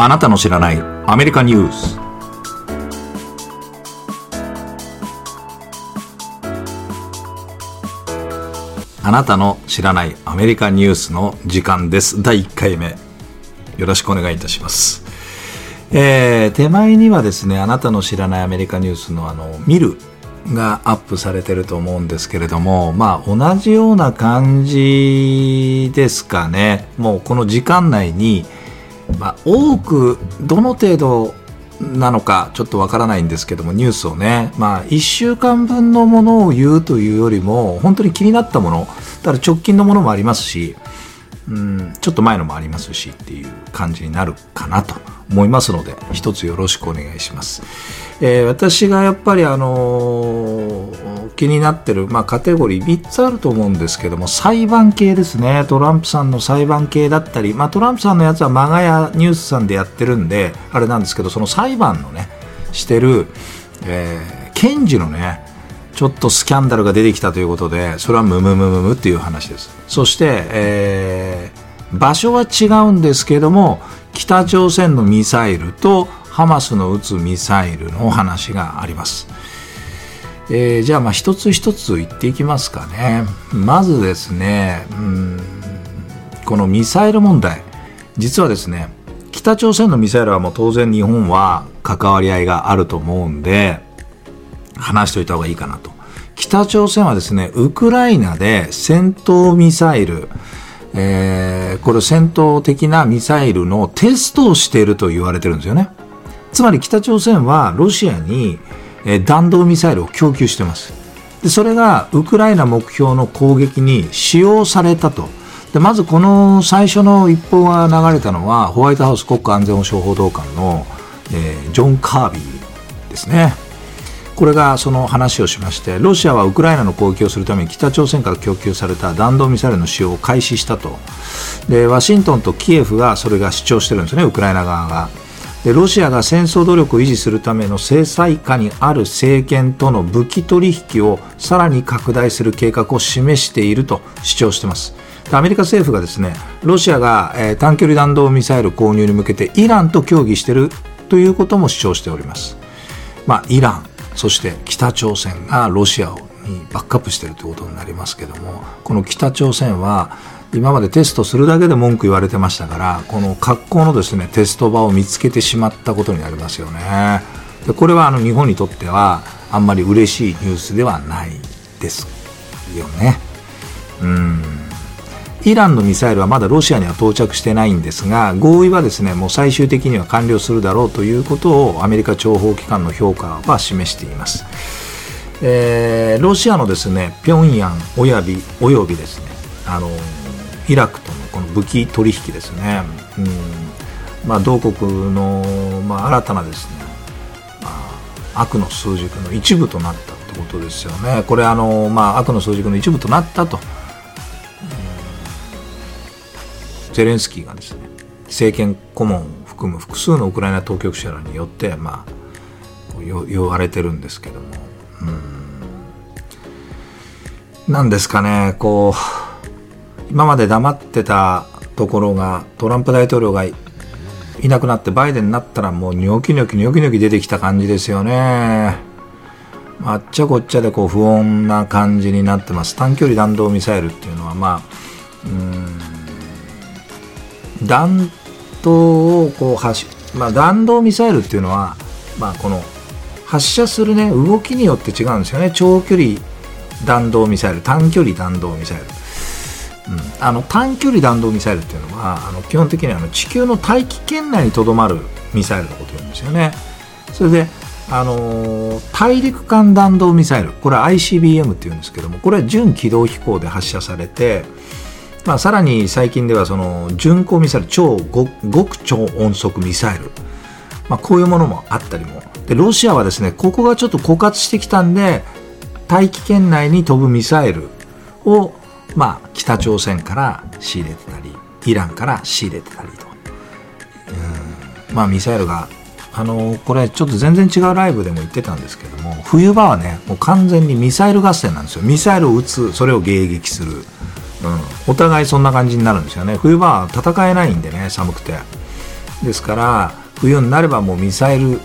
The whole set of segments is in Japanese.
あなたの知らないアメリカニュース。あなたの知らないアメリカニュースの時間です。第1回目。よろしくお願いいたします。えー、手前にはですねあなたの知らないアメリカニュースのあの見るがアップされてると思うんですけれどもまあ同じような感じですかね。もうこの時間内に、まあ、多くどの程度なのかちょっとわからないんですけどもニュースをねまあ1週間分のものを言うというよりも本当に気になったものだから直近のものもありますしうんちょっと前のもありますしっていう感じになるかなと思いますので一つよろしくお願いします。えー、私がやっぱりあのー、気になってる、まあ、カテゴリー3つあると思うんですけども裁判系ですねトランプさんの裁判系だったり、まあ、トランプさんのやつはマガヤニュースさんでやってるんであれなんですけどその裁判のねしてる、えー、検事のねちょっとスキャンダルが出てきたということでそれはムムムムムっていう話ですそして、えー、場所は違うんですけども北朝鮮のミサイルとハマスの撃つミサイルの話があります。えー、じゃあまあ一つ一つ言っていきますかね。まずですね、うんこのミサイル問題実はですね北朝鮮のミサイルはもう当然日本は関わり合いがあると思うんで話しておいた方がいいかなと。北朝鮮はですねウクライナで戦闘ミサイルえー、これ戦闘的なミサイルのテストをしていると言われてるんですよね。つまり北朝鮮はロシアに、え、弾道ミサイルを供給してます。でそれがウクライナ目標の攻撃に使用されたと。でまずこの最初の一報が流れたのはホワイトハウス国家安全保障報道官の、えー、ジョン・カービーですね。これがその話をしましてロシアはウクライナの攻撃をするために北朝鮮から供給された弾道ミサイルの使用を開始したとでワシントンとキエフがそれが主張してるんですねウクライナ側がでロシアが戦争努力を維持するための制裁下にある政権との武器取引をさらに拡大する計画を示していると主張しています。アメリカ政府がですねロシアが、えー、短距離弾道ミサイル購入に向けてイランと協議しているということも主張しております、まあ、イランそして北朝鮮がロシアにバックアップしているということになりますけどもこの北朝鮮は今までテストするだけで文句言われてましたからこの格好のですねテスト場を見つけてしまったことになりますよね。でこれはあの日本にとってはあんまり嬉しいニュースではないですよね。うん。イランのミサイルはまだロシアには到着してないんですが合意はですねもう最終的には完了するだろうということをアメリカ諜報機関の評価は示しています、えー、ロシアのですね平壌おやびおよびですねあのイラクとのこの武器取引ですね、うん。まあ、同国の、まあ、新たなですね、まあ、悪の数軸の一部となったってことですよね。これあの、まあ、悪の数軸の一部となったと。ゼレンスキーがですね政権顧問を含む複数のウクライナ当局者らによって、まあ、言われてるんですけども。うん。なんですかねこう今まで黙ってたところがトランプ大統領がいなくなってバイデンになったらもうニョキニョキニョキニョキ出てきた感じですよね。あっちゃこっちゃでこう不穏な感じになってます。短距離弾道ミサイルっていうのはまあ、うん弾頭をこう発、まあ、弾道ミサイルっていうのは、まあ、この発射する、ね、動きによって違うんですよね長距離弾道ミサイル短距離弾道ミサイル、うん、あの短距離弾道ミサイルっていうのはあの基本的にあの地球の大気圏内にとどまるミサイルのことなんですよね。それであのー、大陸間弾道ミサイルこれは ICBM っていうんですけどもこれは準軌道飛行で発射されてまあ、さらに最近ではその巡航ミサイル超極超音速ミサイル、まあ、こういうものもあったりも。でロシアはですねここがちょっと枯渇してきたんで大気圏内に飛ぶミサイルを、まあ、北朝鮮から仕入れてたりイランから仕入れてたりと。うん。まあミサイルがあのこれちょっと全然違うライブでも言ってたんですけども冬場はねもう完全にミサイル合戦なんですよ。ミサイルを撃つそれを迎撃する。うん、お互いそんな感じになるんですよね。冬場は戦えないんでね寒くて。ですから冬になればもうミサイル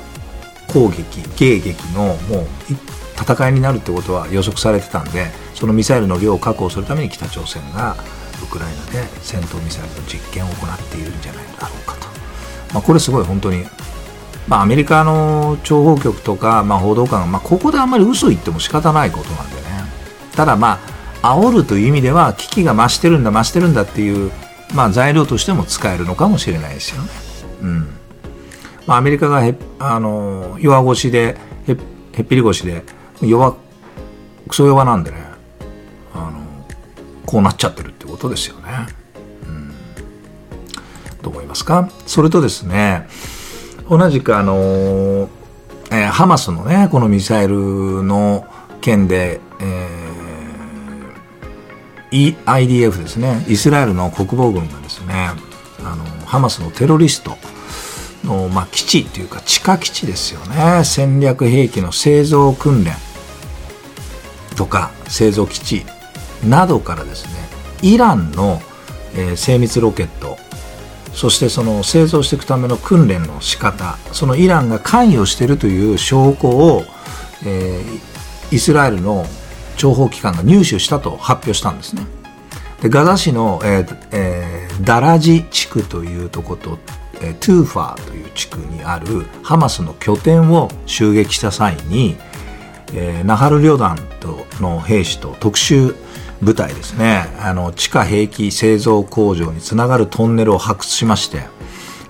攻撃迎撃のもう戦いになるってことは予測されてたんでそのミサイルの量を確保するために北朝鮮がウクライナで戦闘ミサイルの実験を行っているんじゃないだろうかと、まあ、これすごい本当に、まあ、アメリカの諜報局とか、まあ、報道官が、まあ、ここであんまり嘘言っても仕方ないことなんでね。ただまあ煽るという意味では危機が増してるんだ増してるんだっていう、まあ、材料としても使えるのかもしれないですよね。うん。まあ、アメリカがへあの弱腰でへっぴり腰で弱クソ弱なんでね。こうなっちゃってるってことですよね。うん、どう思いますか？それとですね同じくあの、えー、ハマスのねこのミサイルの件で、えー、IDF ですねイスラエルの国防軍がですねあのハマスのテロリストの、まあ、基地っていうか地下基地ですよね。戦略兵器の製造訓練とか製造基地などからですねイランの、え、精密ロケットそしてその製造していくための訓練の仕方そのイランが関与しているという証拠を、えー、イスラエルの諜報機関が入手したと発表したんですね。でガザ市の、えーえー、ダラジ地区というとこと、トゥーファーという地区にあるハマスの拠点を襲撃した際に、えー、ナハル旅団との兵士と特殊部隊ですね。あの地下兵器製造工場につながるトンネルを発掘しまして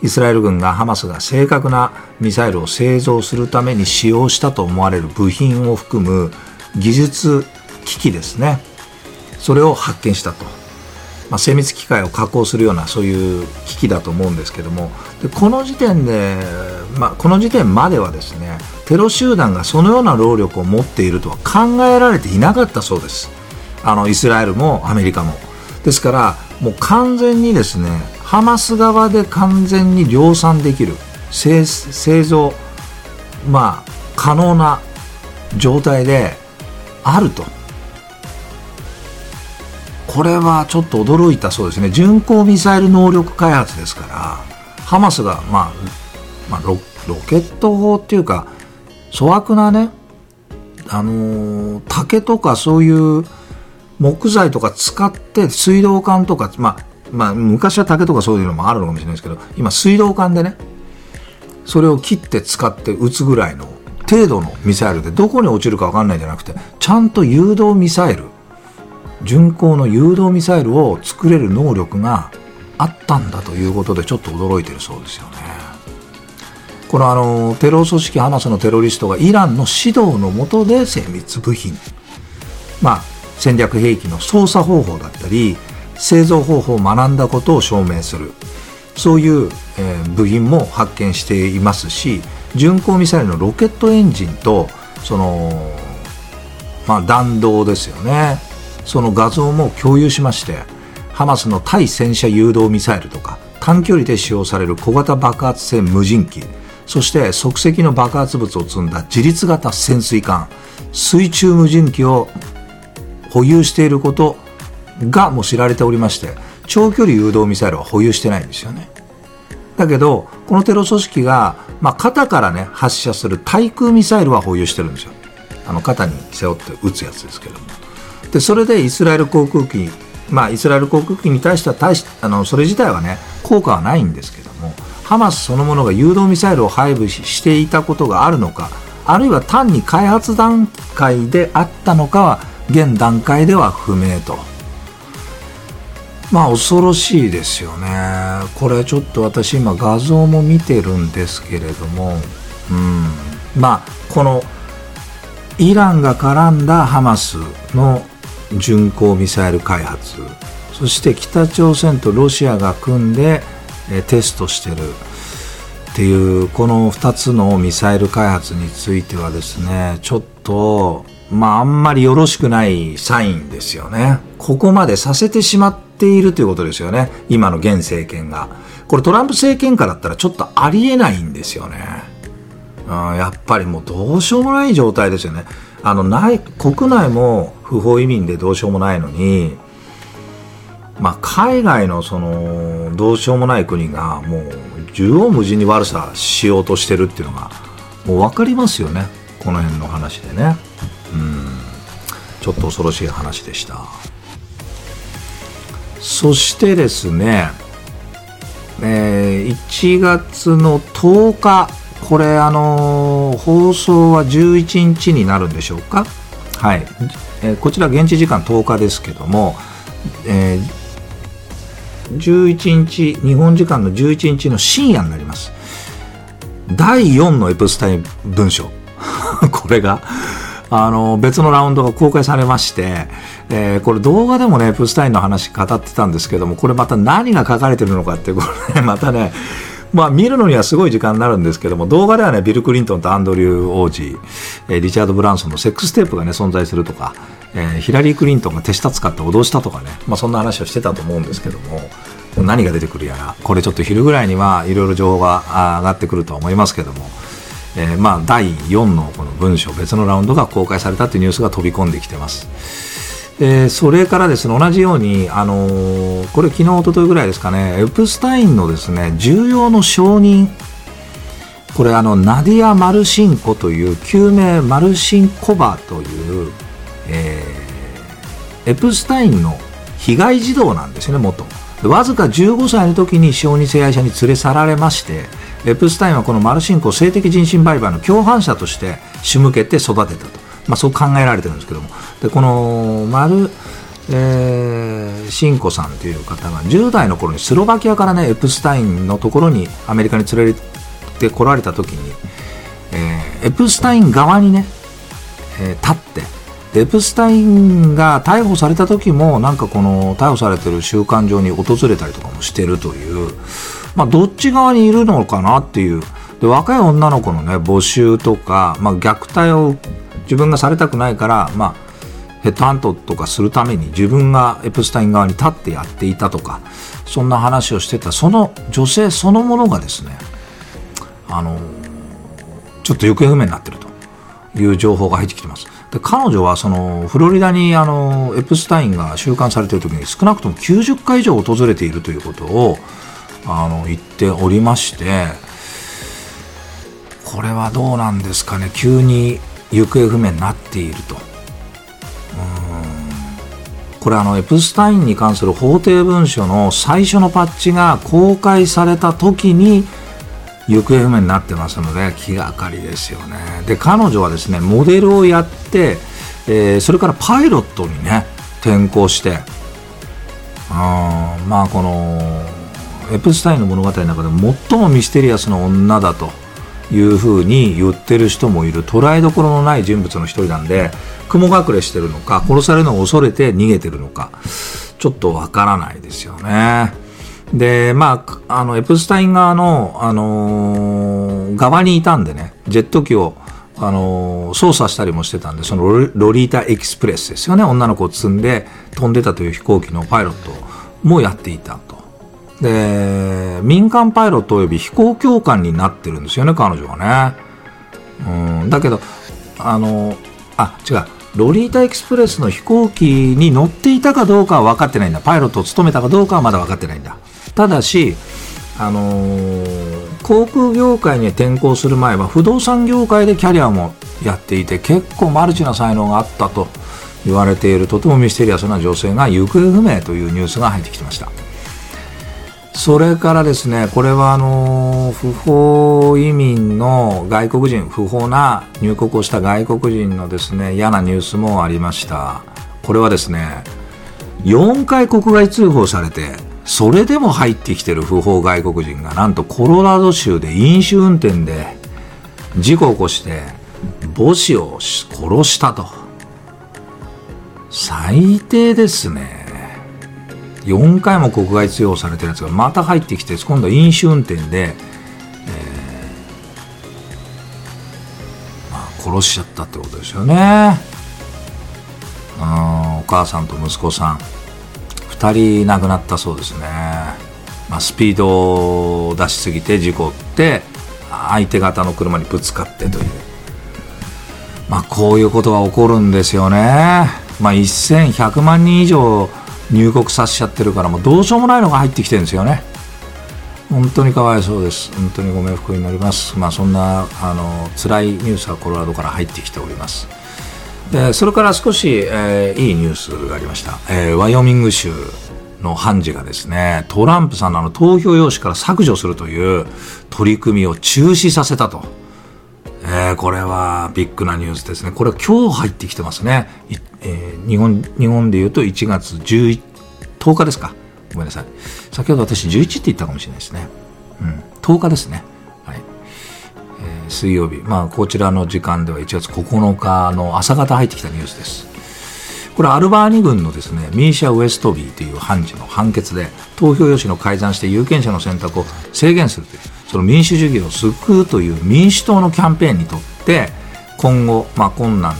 イスラエル軍がハマスが正確なミサイルを製造するために使用したと思われる部品を含む技術機器ですね。それを発見したと、まあ、精密機械を加工するようなそういう機器だと思うんですけども。でこの時点で、まあ、この時点まではですねテロ集団がそのような労力を持っているとは考えられていなかったそうです。あのイスラエルもアメリカも。ですからもう完全にですねハマス側で完全に量産できる製造まあ可能な状態であると。これはちょっと驚いたそうですね。巡航ミサイル能力開発ですからハマスが、まあ、まあロロケット砲っていうか粗悪なね、あのー、竹とかそういう木材とか使って水道管とか、まあ、まあ、昔は竹とかそういうのもあるのかもしれないですけど、今水道管でね、それを切って使って撃つぐらいの程度のミサイルでどこに落ちるか分かんないんじゃなくて、ちゃんと誘導ミサイル、巡航の誘導ミサイルを作れる能力があったんだということでちょっと驚いてるそうですよね。このあのテロ組織ハマスのテロリストがイランの指導のもとで精密部品、まあ、戦略兵器の操作方法だったり製造方法を学んだことを証明する。そういう、えー、部品も発見していますし巡航ミサイルのロケットエンジンとその、まあ、弾道ですよね。その画像も共有しましてハマスの対戦車誘導ミサイルとか短距離で使用される小型爆発性無人機そして即席の爆発物を積んだ自立型潜水艦水中無人機を保有していることがもう知られておりまして長距離誘導ミサイルは保有してないんですよね。だけどこのテロ組織が、まあ、肩からね発射する対空ミサイルは保有してるんですよ。あの肩に背負って撃つやつですけども。でそれでイスラエル航空機まあイスラエル航空機に対しては大しあのそれ自体はね効果はないんですけどもハマスそのものが誘導ミサイルを配備していたことがあるのかあるいは単に開発段階であったのかは現段階では不明と。まあ恐ろしいですよね。これちょっと私今画像も見てるんですけれども。うん。まあこのイランが絡んだハマスの巡航ミサイル開発。そして北朝鮮とロシアが組んでテストしてる。っていうこの2つのミサイル開発についてはですねちょっとまああんまりよろしくないサインですよね。ここまでさせてしまっているということですよね。今の現政権が。これトランプ政権下だったらちょっとありえないんですよね。うん、やっぱりもうどうしようもない状態ですよね。あの内国内も不法移民でどうしようもないのにまあ、海外のそのどうしようもない国がもう縦横無尽に悪さしようとしてるっていうのがもう分かりますよね。この辺の話でね。ちょっと恐ろしい話でした。そしてですね、えー、1月の10日これあのー、放送は11日になるんでしょうか？はい、えー、こちら現地時間10日ですけども、えー、11日日本時間の11日の深夜になります。第4のエプスタイン文書。これがあの別のラウンドが公開されまして、えー、これ動画でもねプスタインの話語ってたんですけどもこれまた何が書かれてるのかってこれ、ね、またねまあ、見るのにはすごい時間になるんですけども動画ではねビル・クリントンとアンドリュー王子、えー、リチャード・ブランソンのセックステープがね存在するとか、えー、ヒラリー・クリントンが手下使って脅したとかね、まあ、そんな話をしてたと思うんですけども何が出てくるやらこれちょっと昼ぐらいにはいろいろ情報が上がってくるとは思いますけどもえー、まあ、第4のこの文書別のラウンドが公開されたというニュースが飛び込んできてます。えー、それからですね同じように、あのー、これ昨日一昨日ぐらいですかねエプスタインのですね重要の承認これあのナディア・マルシンコという救命マルシンコバという、えー、エプスタインの被害児童なんですよね元わずか15歳の時に小児性愛者に連れ去られましてエプスタインはこのマルシンコを性的人身売買の共犯者として仕向けて育てたと、まあ、そう考えられてるんですけども。でこのマル、えー、シンコさんという方が10代の頃にスロバキアからねエプスタインのところにアメリカに連れてこられた時に、えー、エプスタイン側にね、えー、立ってエプスタインが逮捕された時もなんかこの逮捕されてる収監所に訪れたりとかもしてるというまあ、どっち側にいるのかなっていうで若い女の子のね募集とか、まあ、虐待を自分がされたくないから、まあ、ヘッドハントとかするために自分がエプスタイン側に立ってやっていたとかそんな話をしてたその女性そのものがですねあのちょっと行方不明になってるという情報が入ってきてます。で彼女はそのフロリダにあのエプスタインが収監されている時に少なくとも90回以上訪れているということをあの言っておりましてこれはどうなんですかね。急に行方不明になっていると。これあのエプスタインに関する法廷文書の最初のパッチが公開された時に行方不明になってますので気がかりですよね。で彼女はですねモデルをやって、えー、それからパイロットにね転向してあまあこのエプスタインの物語の中で最もミステリアスな女だというふうに言ってる人もいる捉えどころのない人物の一人なんで雲隠れしてるのか殺されるのを恐れて逃げてるのかちょっとわからないですよね。でまあ、あのエプスタイン側の、あのー、側にいたんでねジェット機を、あのー、操作したりもしてたんでそのロリータエキスプレスですよね女の子を積んで飛んでたという飛行機のパイロットもやっていたと。で、民間パイロット及び飛行教官になってるんですよね、彼女はね。うん、だけど、あの、あ、違う。ロリータエクスプレスの飛行機に乗っていたかどうかは分かってないんだ。パイロットを務めたかどうかはまだ分かってないんだ。ただし、あのー、航空業界に転向する前は不動産業界でキャリアもやっていて結構マルチな才能があったと言われているとてもミステリアスな女性が行方不明というニュースが入ってきてました。それからですね、これはあの不法移民の外国人、不法な入国をした外国人のですね嫌なニュースもありました。これはですね、4回国外通報されて、それでも入ってきてる不法外国人がなんとコロラド州で飲酒運転で事故を起こして母子を殺したと。最低ですね。4回も国外追放されてるやつがまた入ってきて今度は飲酒運転で、えーまあ、殺しちゃったってことですよね。うんお母さんと息子さん。2人亡くなったそうですね、まあ、スピードを出しすぎて事故って相手方の車にぶつかってという。まあこういうことが起こるんですよね。まあ1100万人以上入国させちゃってるからもうどうしようもないのが入ってきてるんですよね。本当にかわいそうです。本当にご冥福になります。まあそんなあの辛いニュースがコロラドから入ってきております。でそれから少し、えー、いいニュースがありました、えー、ワイオミング州の判事がですねトランプさんのあの投票用紙から削除するという取り組みを中止させたと。えー、これはビッグなニュースですね。これは今日入ってきてますね。えー、日本、日本で言うと1月11、10日ですか。ごめんなさい。先ほど私11って言ったかもしれないですね。うん。10日ですね。はい。えー、水曜日。まあ、こちらの時間では1月9日の朝方入ってきたニュースです。これアルバーニ軍のですね、ミーシャ・ウエストビーという判事の判決で、投票用紙の改ざんして有権者の選択を制限するという。その民主主義を救うという民主党のキャンペーンにとって今後、まあ、困難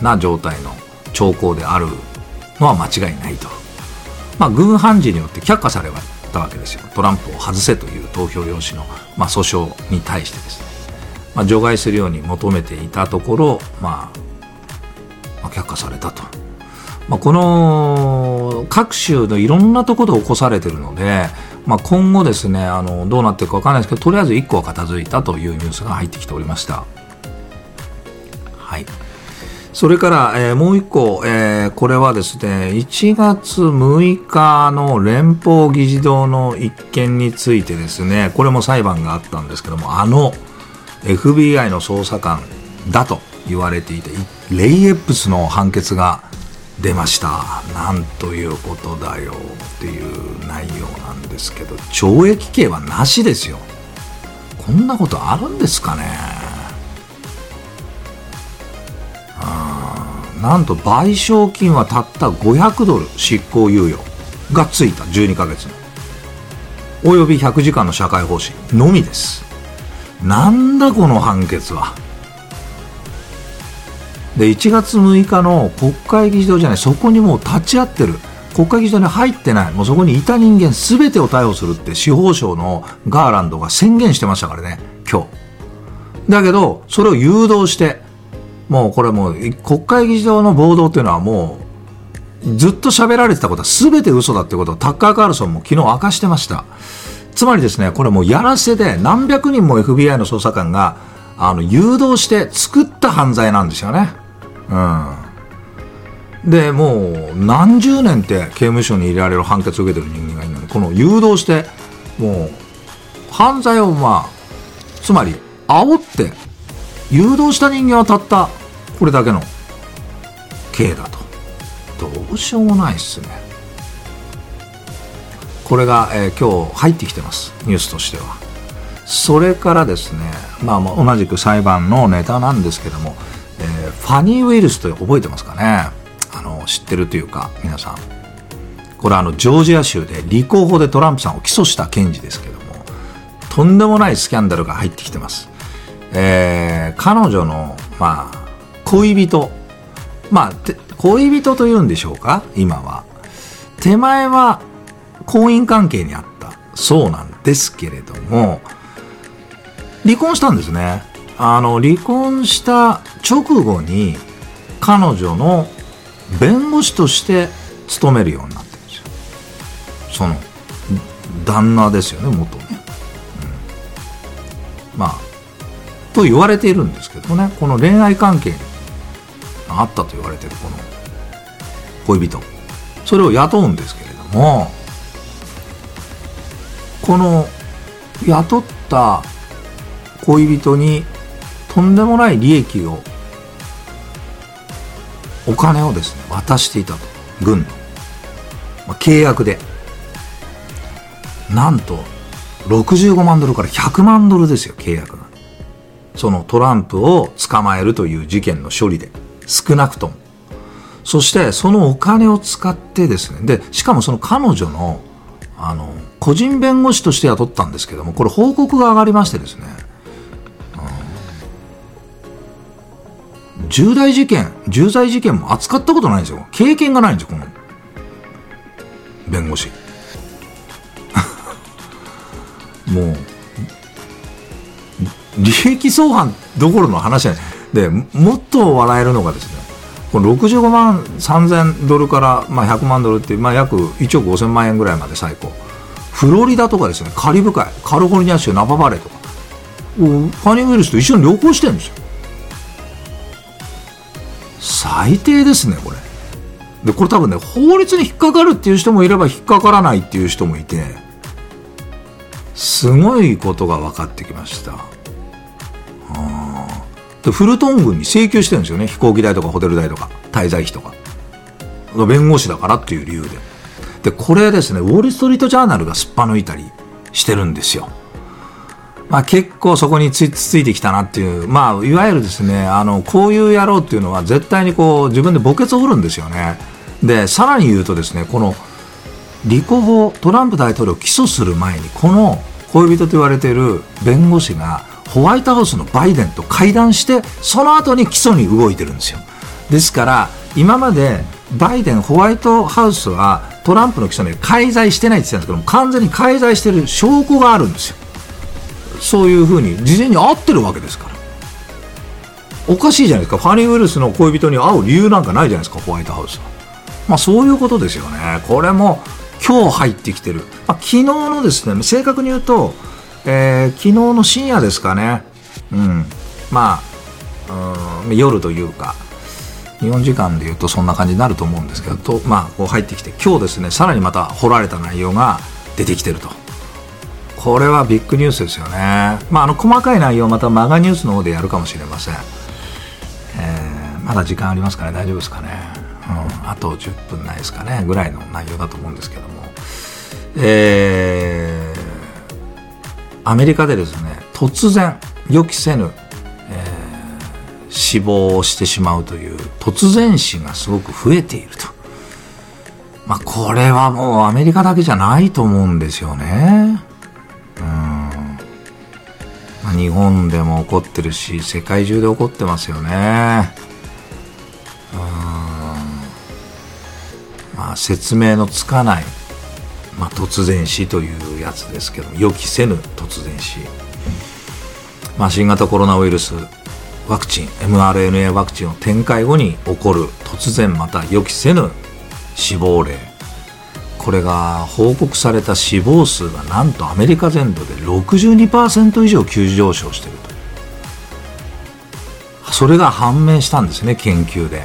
な状態の兆候であるのは間違いないと、まあ、軍判事によって却下されたわけですよ。トランプを外せという投票用紙の、まあ、訴訟に対してですね、まあ、除外するように求めていたところ、まあ、まあ、却下されたと。まあ、この各州のいろんなところで起こされているので、まあ、今後ですねあのどうなっていくか分からないですけどとりあえず1個は片付いたというニュースが入ってきておりました。はいそれから、えー、もう一個、えー、これはですね、1月6日の連邦議事堂の一件についてですね、これも裁判があったんですけども、あの FBI の捜査官だと言われていて、レイエップスの判決が出ました。なんということだよっていう内容なんですけど懲役刑はなしですよ。こんなことあるんですかね。なんと賠償金はたった500ドル執行猶予がついた12ヶ月の。および100時間の社会奉仕のみです。なんだこの判決は。で1月6日の国会議事堂じゃないそこにもう立ち会ってる。国会議事堂に入ってない。もうそこにいた人間全てを逮捕するって司法省のガーランドが宣言してましたからね今日。だけどそれを誘導してもうこれもう国会議事堂の暴動っていうのはもうずっと喋られてたことは全て嘘だってことをタッカー・カールソンも昨日明かしてました。つまりですねこれもうやらせで何百人も FBI の捜査官があの誘導して作った犯罪なんですよね。うん、でもう何十年って刑務所に入れられる判決を受けてる人間がいるのにこの誘導してもう犯罪をまあつまり煽って誘導した人間はたったこれだけの刑だと。どうしようもないっすね。これが、えー、今日入ってきてます。ニュースとしては。それからですねまあ同じく裁判のネタなんですけども、ファニー・ウェルスと覚えてますかね？あの知ってるというか皆さん。これあのジョージア州で立候補でトランプさんを起訴した検事ですけどもとんでもないスキャンダルが入ってきてます、えー、彼女のまあ恋人。まあ恋人というんでしょうか？今は。手前は婚姻関係にあったそうなんですけれども離婚したんですね。あの離婚した直後に彼女の弁護士として勤めるようになってるんですよ。その旦那ですよね元。ね、うん、まあと言われているんですけどねこの恋愛関係にあったと言われているこの恋人。それを雇うんですけれどもこの雇った恋人にとんでもない利益をお金をですね渡していたと。軍の、まあ、契約で。なんと65万ドルから100万ドルですよ契約が。そのトランプを捕まえるという事件の処理で。少なくとも。そしてそのお金を使ってですね。でしかもその彼女のあの個人弁護士として雇ったんですけどもこれ報告が上がりましてですね。重大事件、重罪事件も扱ったことないんですよ。経験がないんですよ、この弁護士。もう、利益相反どころの話じゃない。で、もっと笑えるのがですね、この65万3000ドルから、まあ、100万ドルって、まあ、約1億5000万円ぐらいまで最高フロリダとかですねカリブ海カリフォルニア州ナパバレーとかファニー・ウィルスと一緒に旅行してるんですよ最低ですねこれ。でこれ多分ね法律に引っかかるっていう人もいれば引っかからないっていう人もいてすごいことが分かってきました。でフルトン軍に請求してるんですよね。飛行機代とかホテル代とか滞在費とか。弁護士だからっていう理由で。でこれですねウォール・ストリート・ジャーナルがすっぱ抜いたりしてるんですよ。まあ、結構そこにつついてきたなっていう、まあ、いわゆるですねあのこういう野郎っていうのは絶対にこう自分で墓穴を掘るんですよね。でさらに言うとですねこの立候補トランプ大統領を起訴する前にこの恋人と言われている弁護士がホワイトハウスのバイデンと会談してその後に起訴に動いてるんですよ。ですから今までバイデンホワイトハウスはトランプの起訴に介在してないって言ってたんですけども完全に介在している証拠があるんですよ。そういうふうに事前に会ってるわけですから。おかしいじゃないですか。ファニー・ウィルスの恋人に会う理由なんかないじゃないですかホワイトハウスは。まあそういうことですよね。これも今日入ってきてる、まあ、昨日のですね正確に言うとえー、昨日の深夜ですかね、うん、まあ、うん、夜というか、日本時間でいうとそんな感じになると思うんですけど、とまあ、こう入ってきて、今日ですね、さらにまた掘られた内容が出てきてると。これはビッグニュースですよね。まあ、あの、細かい内容またマガニュースの方でやるかもしれません。えー、まだ時間ありますかね大丈夫ですかね。うん、あと10分ないですかねぐらいの内容だと思うんですけども。えーアメリカでですね突然予期せぬ、えー、死亡をしてしまうという突然死がすごく増えていると。まあ、これはもうアメリカだけじゃないと思うんですよね。日本でも起こってるし、世界中で起こってますよね。うん。まあ、説明のつかないまあ、突然死というやつですけど予期せぬ突然死、まあ、新型コロナウイルスワクチン mRNA ワクチンを展開後に起こる突然また予期せぬ死亡例これが報告された死亡数がなんとアメリカ全土で62%以上急上昇していると。それが判明したんですね研究で。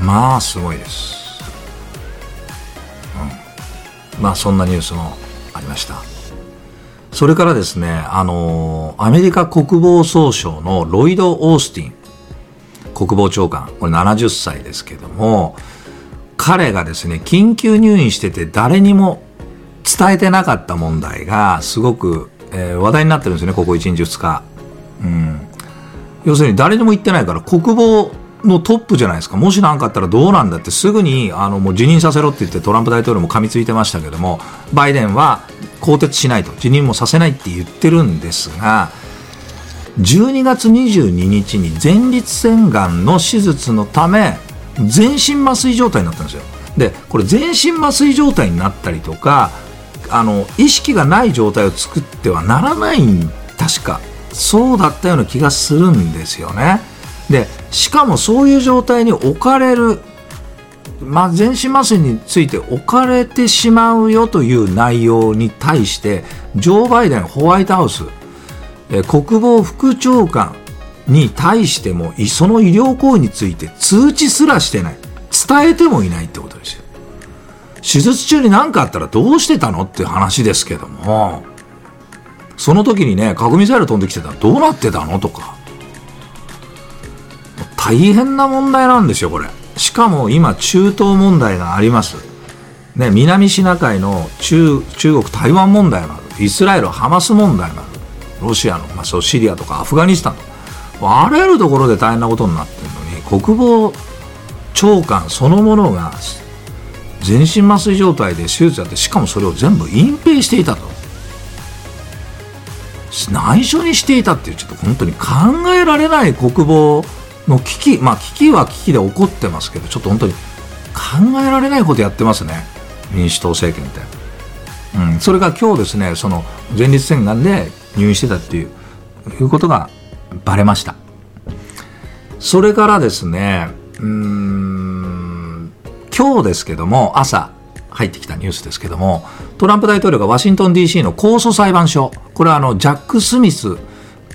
まあすごいです。まあそんなニュースもありました。それからですね、あのアメリカ国防総省のロイド・オースティン国防長官、これ70歳ですけども、彼がですね、緊急入院してて誰にも伝えてなかった問題がすごく、えー、話題になってるんですよね、ここ1日2日。うん。要するに誰にも言ってないから国防のトップじゃないですか。もし何かあったらどうなんだってすぐにあのもう辞任させろって言ってトランプ大統領も噛みついてましたけども、バイデンは更迭しないと、辞任もさせないって言ってるんですが、12月22日に前立腺がんの手術のため、全身麻酔状態になったんですよ。で、これ全身麻酔状態になったりとか、あの、意識がない状態を作ってはならない、確か。そうだったような気がするんですよね。でしかもそういう状態に置かれる、まあ、全身麻酔について置かれてしまうよという内容に対してジョー・バイデンホワイトハウス、え国防副長官に対してもその医療行為について通知すらしてない伝えてもいないってことですよ手術中に何かあったらどうしてたのっていう話ですけどもその時にね核ミサイル飛んできてたらどうなってたのとか大変な問題なんですよ、これ。しかも今、中東問題があります。ね、南シナ海の中中国、台湾問題がある。イスラエル、ハマス問題がある。ロシアの、まあ、そうシリアとかアフガニスタンとか。あらゆるところで大変なことになってるのに、国防長官そのものが全身麻酔状態で手術やって、しかもそれを全部隠蔽していたと。内緒にしていたっていう、ちょっと本当に考えられない国防の危機、まあ危機は危機で起こってますけど、ちょっと本当に考えられないことやってますね、民主党政権って。うん、それが今日ですね、その前立腺がんで入院してたっていういうことがバレました。それからですね、うーん、今日ですけども、朝入ってきたニュースですけども、トランプ大統領がワシントン DC の控訴裁判所、これはあの、ジャック・スミス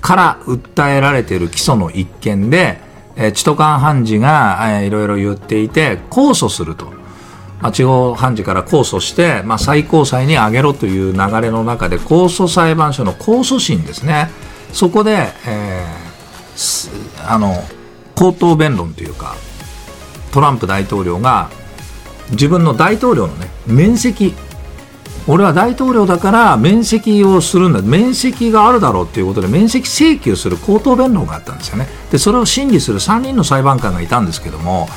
から訴えられている起訴の一件で、えー、チトカン判事が、えー、いろいろ言っていて、控訴すると。まあ、地方判事から控訴して、まあ、最高裁に上げろという流れの中で、控訴裁判所の控訴審ですね。そこで、えー、あの、口頭弁論というか、トランプ大統領が自分の大統領のね、面積、俺は大統領だから面積をするんだ、面積があるだろうということで、面積請求する口頭弁論があったんですよね。で、それを審理する3人の裁判官がいたんですけども、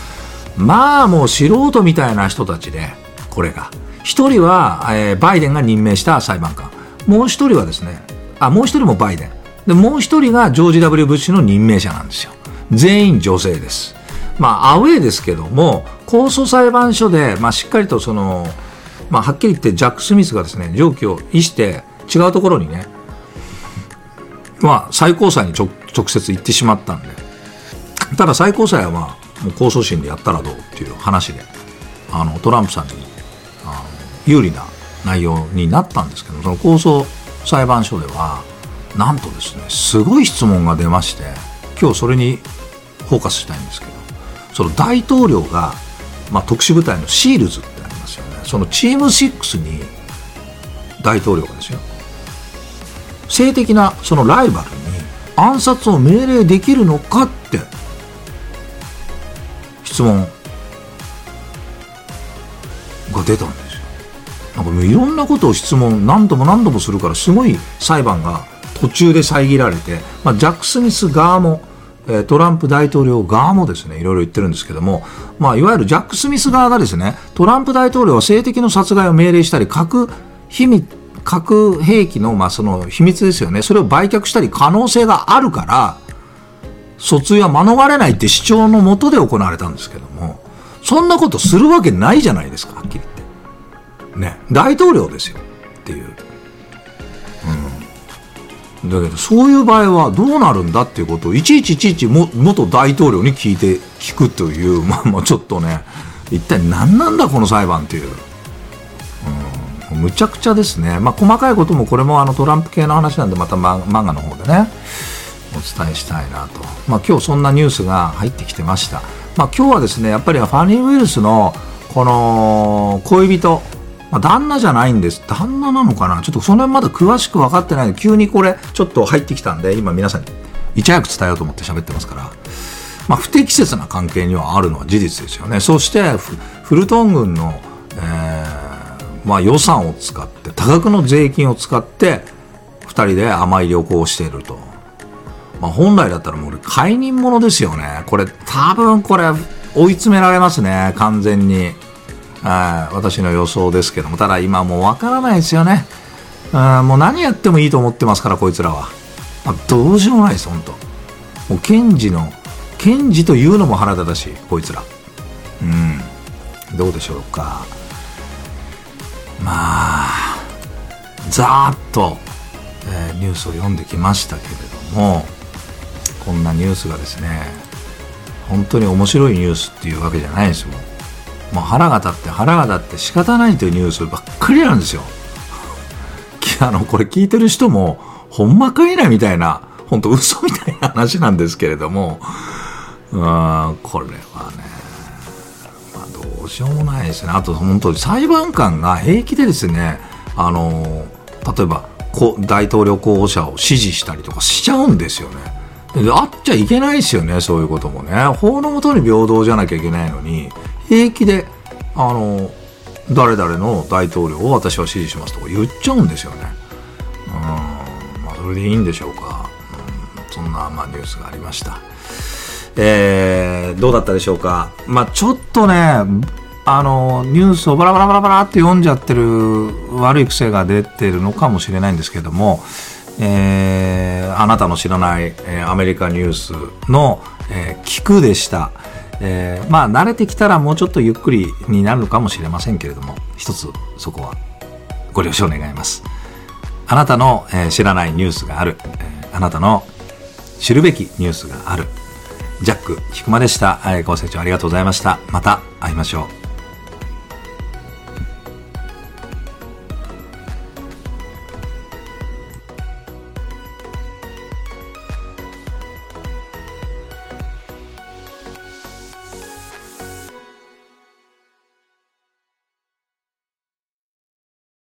まあもう素人みたいな人たちで、これが。一人は、えー、バイデンが任命した裁判官。もう一人はですね、あ、もう一人もバイデン。で、もう一人がジョージ・ W・ ブッシュの任命者なんですよ。全員女性です。まあ、アウェーですけども、控訴裁判所で、まあ、しっかりとその、まあ、はっきり言ってジャック・スミスがですね、常軌を逸して違うところにね、まあ、最高裁に直接行ってしまったんで、ただ最高裁はまあ、もう控訴審でやったらどうっていう話で、あの、トランプさんに、あの、有利な内容になったんですけど、その控訴裁判所では、なんとですね、すごい質問が出まして、今日それにフォーカスしたいんですけど、その大統領が、まあ、特殊部隊のシールズってありますよね。そのチーム6に大統領がですよ。性的なそのライバルに暗殺を命令できるのかって質問。が出たんですよ。なんかもういろんなことを質問何度も何度もするからすごい裁判が途中で遮られて、まあ、ジャック・スミス側もトランプ大統領側もですね、いろいろ言ってるんですけども、まあ、いわゆるジャック・スミス側がですね、トランプ大統領は性的の殺害を命令したり、核秘密、核兵器の、まあ、その秘密ですよね、それを売却したり可能性があるから、訴追は免れないって主張のもとで行われたんですけども、そんなことするわけないじゃないですか、はっきり言って。ね、大統領ですよ、っていう。だけどそういう場合はどうなるんだっていうことをいちいちいちいちも元大統領に聞いて聞くという まあまあちょっとね一体何なんだこの裁判っていう、うん、むちゃくちゃですね。まあ細かいこともこれもあのトランプ系の話なんでまた漫画の方でねお伝えしたいなと。まあ今日そんなニュースが入ってきてました。まあ今日はですねやっぱりファニー・ウィルスのこの恋人まあ、旦那じゃないんです。旦那なのかな？ちょっとその辺まだ詳しく分かってない急にこれちょっと入ってきたんで、今皆さんにいち早く伝えようと思って喋ってますから、まあ、不適切な関係にはあるのは事実ですよね。そして、フルトン軍の、えー、まあ、予算を使って、多額の税金を使って、2人で甘い旅行をしていると。まあ、本来だったらもう解任者ですよね。これ、多分これ、追い詰められますね、完全に。私の予想ですけども、ただ今もうわからないですよね。もう何やってもいいと思ってますから、こいつらは。まあ、どうしようもないです、本当もう検事の、検事というのも腹立たしい、こいつら。うん。どうでしょうか。まあ、ざーっと、えー、ニュースを読んできましたけれども、こんなニュースがですね、本当に面白いニュースっていうわけじゃないですよ。もう腹が立って腹が立って仕方ないというニュースばっかりなんですよ。あの、これ聞いてる人も、ほんまかいなみたいな、本当嘘みたいな話なんですけれども、うん、これはね、まあどうしようもないですね。あと本当裁判官が平気でですね、あの、例えば、大統領候補者を支持したりとかしちゃうんですよね。あっちゃいけないですよね、そういうこともね。法のもとに平等じゃなきゃいけないのに、平気で、あの、誰々の大統領を私は支持しますとか言っちゃうんですよね。うん、まあ、それでいいんでしょうか。うん、そんな、まあ、ニュースがありました。えー、どうだったでしょうか。まあ、ちょっとね、あの、ニュースをバラバラバラバラって読んじゃってる悪い癖が出てるのかもしれないんですけども、えー、あなたの知らない、えー、アメリカニュースの、えー、聞くでした。えー、まあ慣れてきたらもうちょっとゆっくりになるのかもしれませんけれども一つそこは。ご了承願います。あなたの、えー、知らないニュースがある、えー、あなたの知るべきニュースがある、ジャック菊間でした、えー、ご清聴ありがとうございました。また会いましょう。